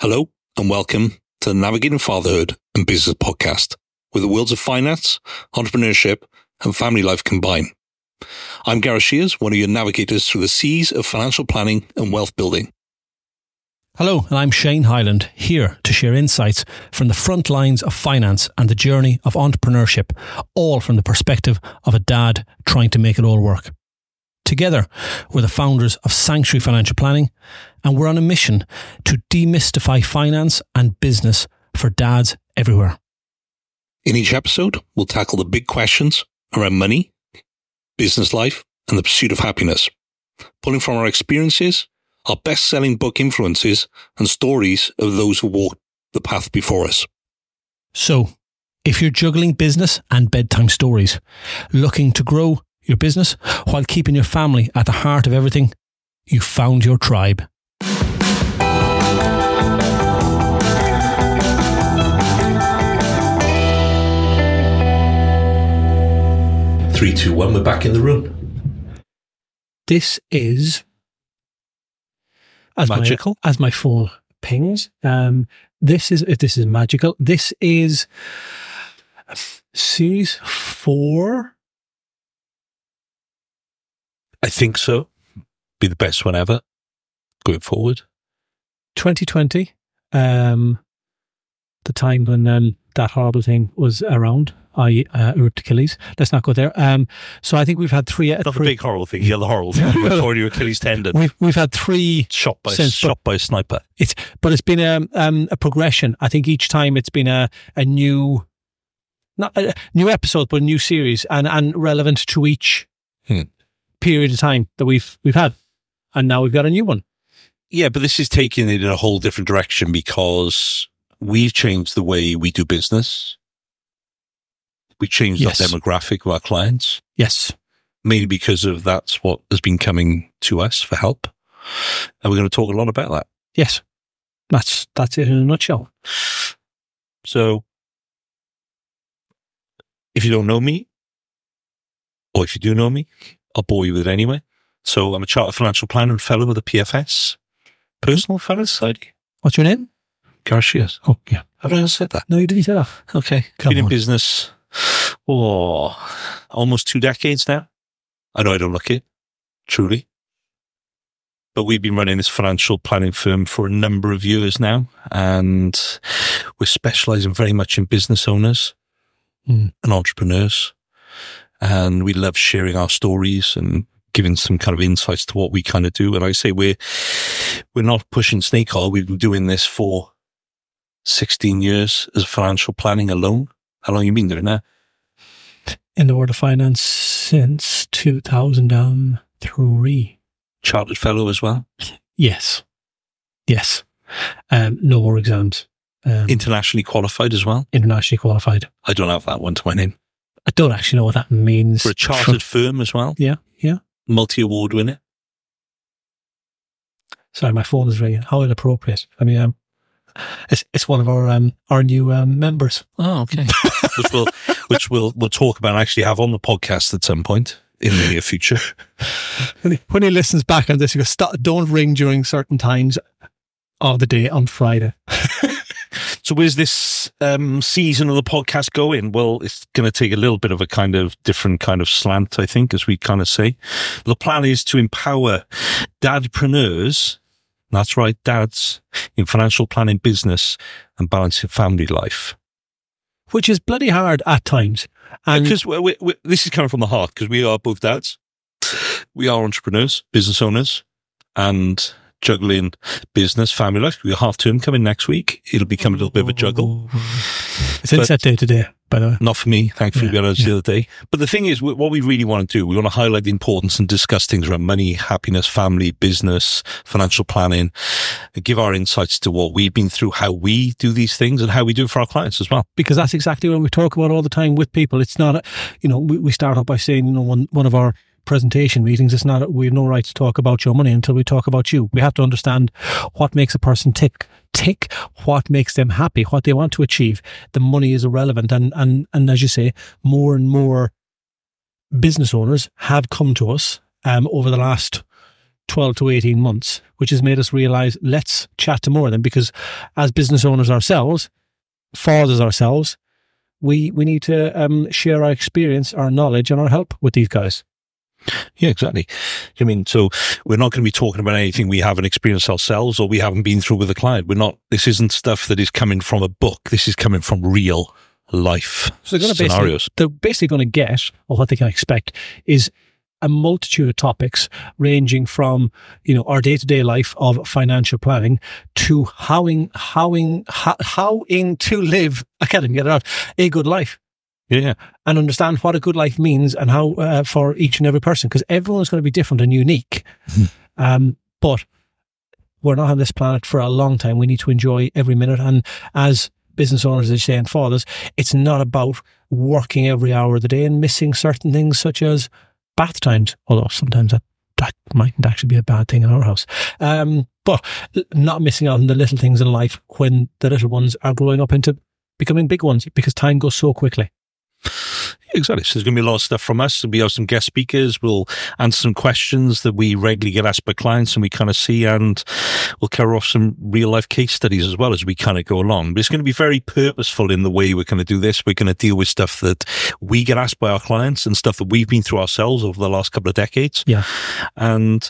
Hello and welcome to the Navigating Fatherhood and Business podcast, where the worlds of finance, entrepreneurship, and family life combine. I'm Gareth Shears, one of your navigators through the seas of financial planning and wealth building. Hello, and I'm Shane Hyland, here to share insights from the front lines of finance and the journey of entrepreneurship, all from the perspective of a dad trying to make it all work. Together, we're the founders of Sanctuary Financial Planning, and we're on a mission to demystify finance and business for dads everywhere. In each episode, we'll tackle the big questions around money, business life, and the pursuit of happiness, pulling from our experiences, our best selling book influences, and stories of those who walked the path before us. So, if you're juggling business and bedtime stories, looking to grow your business while keeping your family at the heart of everything, you found your tribe. Three, two, one, we're back in the room. This is as Magical? My, as my phone pings. Um, this is if this is magical. This is series four. I think so. Be the best one ever going forward. 2020, um, the time when um, that horrible thing was around. I uh, ripped Achilles. Let's not go there. Um, so I think we've had three. Not the three big horrible thing. Yeah, the horrible thing. You tore your Achilles tendon. we've we've had three Shot by Since- shot by a sniper. It's but it's been a um, a progression. I think each time it's been a a new, not a new episode, but a new series, and and relevant to each Hmm. Period of time that we've we've had, and now we've got a new one. Yeah, but this is taking it in a whole different direction because we've changed the way we do business. We changed Yes. our demographic of our clients, Yes, mainly because of that's what has been coming to us for help. And we're going to talk a lot about that. yes, that's that's it in a nutshell. So if you don't know me, or if you do know me, I'll bore you with it anyway. So I'm a chartered financial planner and fellow with the PFS, Personal Finance Society. What's your name? Gareth Shears. Oh yeah, Have I said that? no, you didn't say that. Okay. Come Been in on. business, oh, almost two decades now. I know I don't look it, truly. But we've been running this financial planning firm for a number of years now, and we're specializing very much in business owners Mm. and entrepreneurs. And we love sharing our stories and giving some kind of insights to what we kind of do. And I say we're, we're not pushing snake oil. We've been doing this for 16 years as financial planning alone. How long you been doing that? In the world of finance since two thousand and three. Chartered fellow as well. Yes, yes. Um, no more exams. Um, Internationally qualified as well. internationally qualified. I don't have that one to my name. I don't actually know what that means. For a chartered firm as well. Yeah, yeah. Multi award winner. Sorry, my phone is ringing. How inappropriate. I mean, um, it's it's one of our um our new um, members. Oh, okay. which we'll which we'll we'll talk about and actually have on the podcast at some point in the near future. When he, when he listens back on this, he goes, "Don't ring during certain times of the day on Friday." So where's this um, season of the podcast going? Well, it's going to take a little bit of a kind of different kind of slant, I think, as we kind of say. The plan is to empower dadpreneurs. That's right, dads in financial planning, business, and balancing family life. Which is bloody hard at times. And Because we, we, we, this is coming from the heart, because we are both dads. We are entrepreneurs, business owners, and juggling business, family life. We have half term coming next week. It'll become a little bit of a juggle. it's inset day today, by the way. Not for me, thankfully, Yeah, we had it the other day. But the thing is, what we really want to do, we want to highlight the importance and discuss things around money, happiness, family, business, financial planning, and give our insights to what we've been through, how we do these things, and how we do it for our clients as well. because that's exactly what we talk about all the time with people. It's not, a, you know, we, we start off by saying, you know, one, one of our presentation meetings, it's not, we have no right to talk about your money until we talk about you. We have to understand what makes a person tick, tick, what makes them happy, what they want to achieve. The money is irrelevant. And, and, and as you say, more and more business owners have come to us, um, over the last 12 to 18 months, which has made us realize let's chat to more of them because as business owners ourselves, fathers ourselves, we, we need to um, share our experience, our knowledge, and our help with these guys. Yeah, exactly. I mean, so we're not going to be talking about anything we haven't experienced ourselves or we haven't been through with a client. We're not, this isn't stuff that is coming from a book. This is coming from real life So they're going to scenarios. basically, they're basically going to get, or what they can expect, is a multitude of topics ranging from, you know, our day to day life of financial planning to howing, howing, how, howing to live, I can't even get it out, a good life Yeah, and understand what a good life means and how uh, for each and every person, because everyone's going to be different and unique. um, but we're not on this planet for a long time. We need to enjoy every minute. And as business owners, as you say, and fathers, it's not about working every hour of the day and missing certain things such as bath times, although sometimes that, that mightn't actually be a bad thing in our house. Um, but not missing out on the little things in life when the little ones are growing up into becoming big ones because time goes so quickly. Exactly. So there's going to be a lot of stuff from us. We have some guest speakers. We'll answer some questions that we regularly get asked by clients and we kind of see, and we'll cover off some real life case studies as well as we kind of go along. But it's going to be very purposeful in the way we're going to do this. We're going to deal with stuff that we get asked by our clients and stuff that we've been through ourselves over the last couple of decades. Yeah. And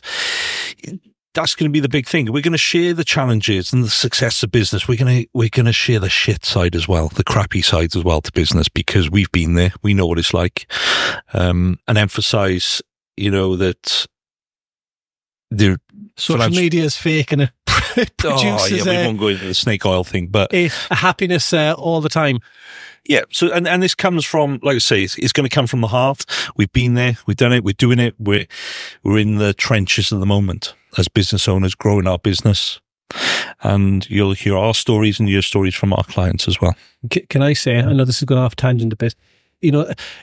that's going to be the big thing. We're going to share the challenges and the success of business. We're going to we're going to share the shit side as well, the crappy sides as well to business because we've been there. We know what it's like, um, and emphasize, you know, that the Social Financial- media is fake and it produces. Oh yeah, we won't go into the snake oil thing, but a, a happiness uh, all the time. Yeah. So, and, and this comes from, like I say, it's, it's going to come from the heart. We've been there. We've done it. We're doing it. We're, we're in the trenches at the moment as business owners growing our business. And you'll hear our stories and your stories from our clients as well. Can I say? I know this is going off tangent a bit. You know,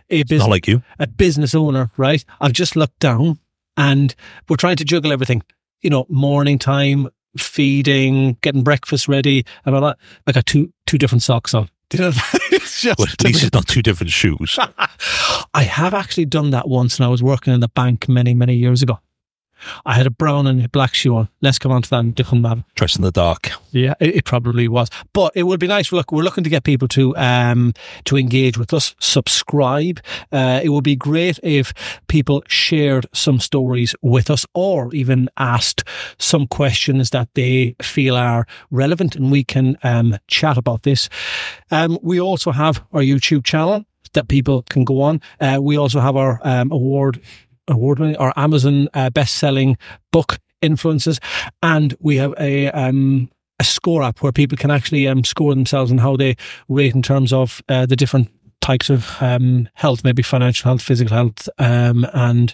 a Not business like you. a business owner, right? I've just looked down and we're trying to juggle everything. You know, morning time, feeding, getting breakfast ready, and all that. I got two two different socks on. You know? it's just Well, at least it's not two different shoes. I have actually done that once, and I was working in the bank many many years ago. I had a brown and a black shoe on. Let's come on to that in a different matter. Dressed in the dark. Yeah, it, it probably was, but it would be nice. Look, we're looking to get people to um to engage with us, subscribe. Uh, it would be great if people shared some stories with us, or even asked some questions that they feel are relevant, and we can um chat about this. Um, we also have our YouTube channel that people can go on. Uh, we also have our um, award award winning or Amazon uh, best selling book influences, and we have a um, a score app where people can actually um, score themselves and how they rate in terms of uh, the different types of um, health, maybe financial health, physical health, um, and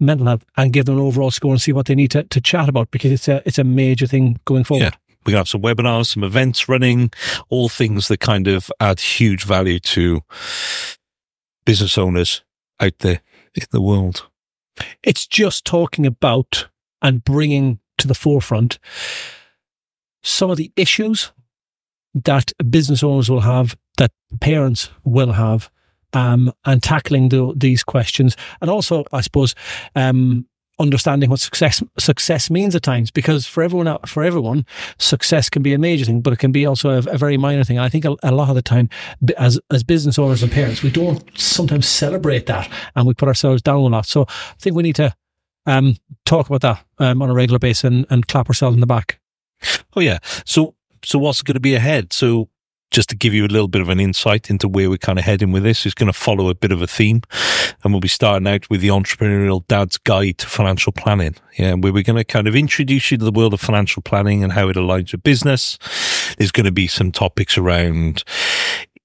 mental health, and give them an overall score and see what they need to, to chat about because it's a it's a major thing going forward. Yeah. We're going to have some webinars, some events running, all things that kind of add huge value to business owners out there in the world. It's just talking about and bringing to the forefront some of the issues that business owners will have, that parents will have, um, and tackling the, these questions, and also, I suppose, um, understanding what success success means at times. Because for everyone, for everyone, success can be a major thing, but it can be also a, a very minor thing. I think a, a lot of the time, as as business owners and parents, we don't sometimes celebrate that, and we put ourselves down a lot. So I think we need to um, talk about that um, on a regular basis and, and clap ourselves in the back. Oh yeah. So so what's going to be ahead? So just to give you a little bit of an insight into where we're kind of heading with this, it's going to follow a bit of a theme, and we'll be starting out with the entrepreneurial dad's guide to financial planning. Yeah, where we're going to kind of introduce you to the world of financial planning and how it aligns with business. There's going to be some topics around,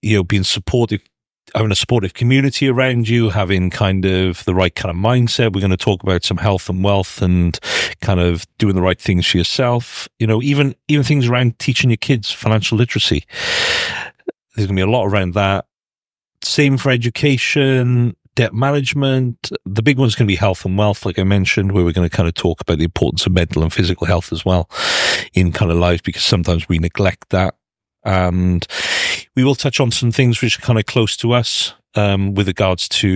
you know, being supportive. Having a supportive community around you, having kind of the right kind of mindset. We're going to talk about some health and wealth and kind of doing the right things for yourself. You know, even even things around teaching your kids financial literacy. There's going to be a lot around that. Same for education, debt management. The big one's going to be health and wealth, like I mentioned, where we're going to kind of talk about the importance of mental and physical health as well in kind of life because sometimes we neglect that. And we will touch on some things which are kind of close to us. um, with regards to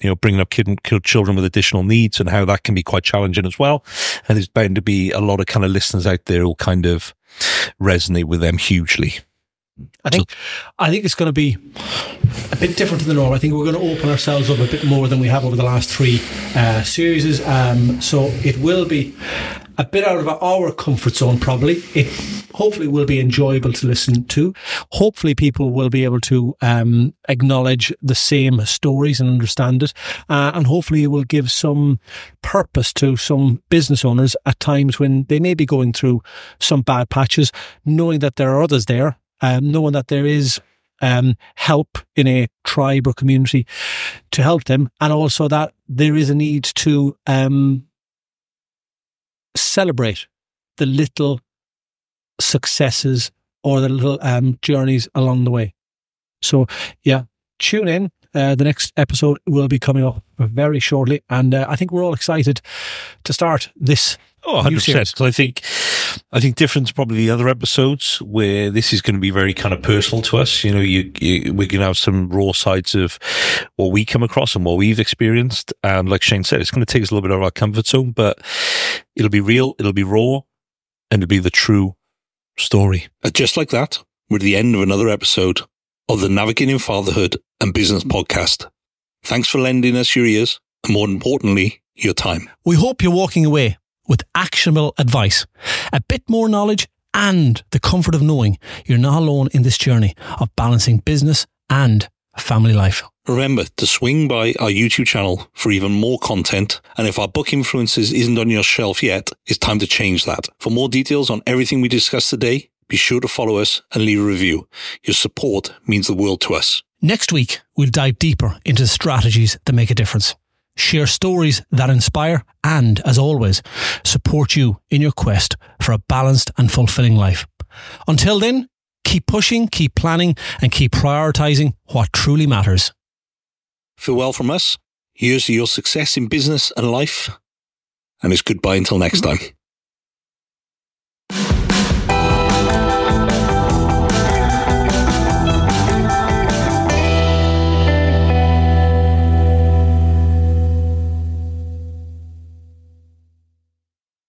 you know bringing up kid, kid children with additional needs and how that can be quite challenging as well. And there's bound to be a lot of kind of listeners out there who kind of resonate with them hugely. I think I think it's going to be a bit different to the norm. I think we're going to open ourselves up a bit more than we have over the last three uh, series. Um, so it will be a bit out of our comfort zone. Probably it hopefully will be enjoyable to listen to. Hopefully people will be able to um, acknowledge the same stories and understand it, uh, and hopefully it will give some purpose to some business owners at times when they may be going through some bad patches, knowing that there are others there um, knowing that there is um, help in a tribe or community to help them, and also that there is a need to um, celebrate the little successes or the little um, journeys along the way. So, yeah, tune in. Uh, the next episode will be coming up very shortly, and uh, I think we're all excited to start this Oh, 100%. Because I think, I think different to probably the other episodes where this is going to be very kind of personal to us. You know, you, you we're going to have some raw sides of what we come across and what we've experienced. And like Shane said, it's going to take us a little bit out of our comfort zone, but it'll be real, it'll be raw, and it'll be the true story. Just like that, we're at the end of another episode of the Navigating Fatherhood and Business podcast. Thanks for lending us your ears and more importantly, your time. We hope you're walking away with actionable advice, a bit more knowledge, and the comfort of knowing you're not alone in this journey of balancing business and family life. Remember to swing by our YouTube channel for even more content. And if our book influences isn't on your shelf yet, it's time to change that. For more details on everything we discussed today, be sure to follow us and leave a review. Your support means the world to us. Next week, we'll dive deeper into the strategies that make a difference share stories that inspire, and, as always, support you in your quest for a balanced and fulfilling life. Until then, keep pushing, keep planning, and keep prioritizing what truly matters. Farewell from us. Here's to your success in business and life. And it's goodbye until next time.